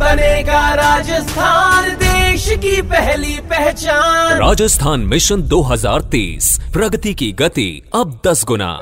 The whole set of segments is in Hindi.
बनेगा राजस्थान देश की पहली पहचान। राजस्थान मिशन 2030 प्रगति की गति अब 10 गुना।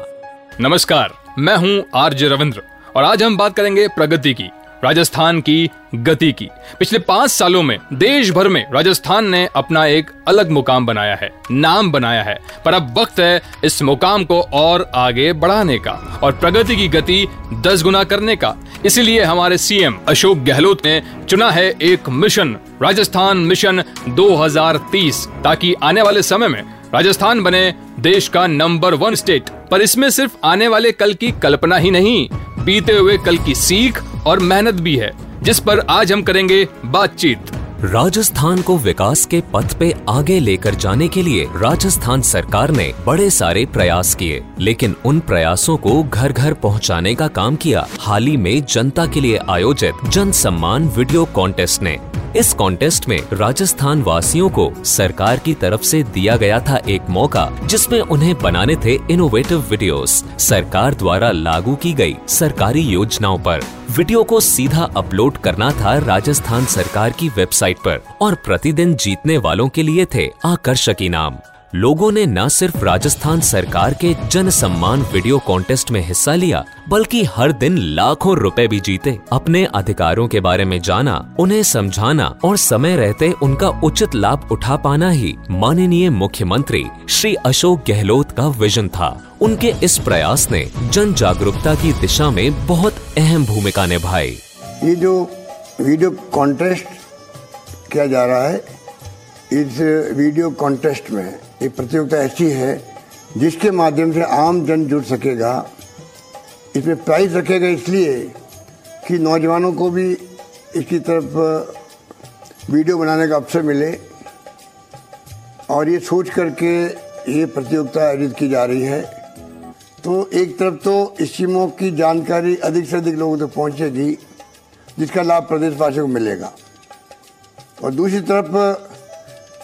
नमस्कार मैं हूँ आरजे रविंद्र और आज हम बात करेंगे प्रगति की राजस्थान की गति की। पिछले पाँच सालों में देश भर में राजस्थान ने अपना एक अलग मुकाम बनाया है नाम बनाया है पर अब वक्त है इस मुकाम को और आगे बढ़ाने का और प्रगति की गति दस गुना करने का। इसीलिए हमारे सीएम अशोक गहलोत ने चुना है एक मिशन, राजस्थान मिशन 2030 ताकि आने वाले समय में राजस्थान बने देश का नंबर वन स्टेट। पर इसमें सिर्फ़ आने वाले कल की कल्पना ही नहीं, बीते हुए कल की सीख और मेहनत भी है, जिस पर आज हम करेंगे बातचीत। राजस्थान को विकास के पथ पे आगे लेकर जाने के लिए राजस्थान सरकार ने बड़े सारे प्रयास किए, लेकिन उन प्रयासों को घर घर पहुँचाने का काम किया। हाल ही में जनता के लिए आयोजित जन सम्मान वीडियो कॉन्टेस्ट ने इस कॉन्टेस्ट में राजस्थान वासियों को सरकार की तरफ़ से दिया गया था एक मौका, जिसमें उन्हें बनाने थे इनोवेटिव वीडियोस सरकार द्वारा लागू की गई सरकारी योजनाओं पर। वीडियो को सीधा अपलोड करना था राजस्थान सरकार की वेबसाइट पर, और प्रतिदिन जीतने वालों के लिए थे आकर्षक इनाम। लोगों ने न सिर्फ़ राजस्थान सरकार के जन सम्मान वीडियो कॉन्टेस्ट में हिस्सा लिया, बल्कि हर दिन लाखों रुपए भी जीते। अपने अधिकारों के बारे में जाना, उन्हें समझाना और समय रहते उनका उचित लाभ उठा पाना ही माननीय मुख्यमंत्री श्री अशोक गहलोत का विजन था। उनके इस प्रयास ने जन जागरूकता की दिशा में बहुत अहम भूमिका निभाई। ये जो वीडियो कॉन्टेस्ट किया जा रहा है, इस वीडियो कॉन्टेस्ट में एक प्रतियोगिता ऐसी है, जिसके माध्यम से आम जन जुड़ सकेगा। इसमें प्राइज रखेगा इसलिए कि नौजवानों को भी इसकी तरफ़, वीडियो बनाने का अवसर मिले। और ये सोच करके ये प्रतियोगिता आयोजित की जा रही है। तो एक तरफ़ तो स्कीमों की जानकारी अधिक से अधिक लोगों तक पहुंचेगी, जिसका लाभ प्रदेशवासियों को मिलेगा। और दूसरी तरफ़,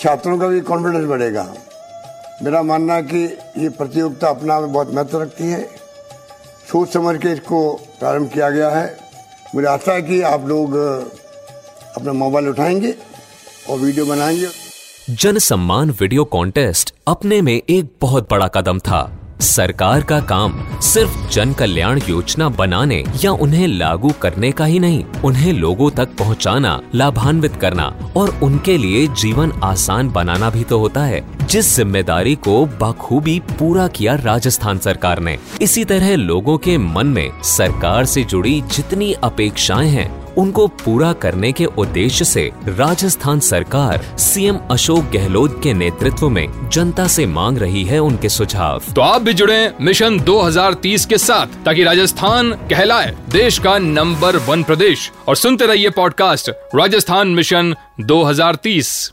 छात्रों का भी कॉन्फिडेंस बढ़ेगा। मेरा मानना कि ये प्रतियोगिता अपना में बहुत महत्व रखती है। सोच समझ के इसको प्रारंभ किया गया है। मुझे आशा है कि आप लोग अपना मोबाइल उठाएँगे और वीडियो बनाएँगे। जन सम्मान वीडियो कॉन्टेस्ट अपने में एक बहुत बड़ा कदम था। सरकार का काम सिर्फ़ जन कल्याण योजना बनाने या उन्हें लागू करने का ही नहीं उन्हें लोगों तक पहुंचाना, लाभान्वित करना और उनके लिए जीवन आसान बनाना भी तो होता है जिस ज़िम्मेदारी को बखूबी पूरा किया राजस्थान सरकार ने। इसी तरह लोगों के मन में सरकार से जुड़ी जितनी अपेक्षाएँ हैं उनको पूरा करने के उद्देश्य से राजस्थान सरकार सीएम अशोक गहलोत के नेतृत्व में जनता से मांग रही है उनके सुझाव। तो आप भी जुड़े मिशन 2030 के साथ, ताकि राजस्थान कहलाए, देश का नंबर वन प्रदेश। और सुनते रहिए पॉडकास्ट राजस्थान मिशन 2030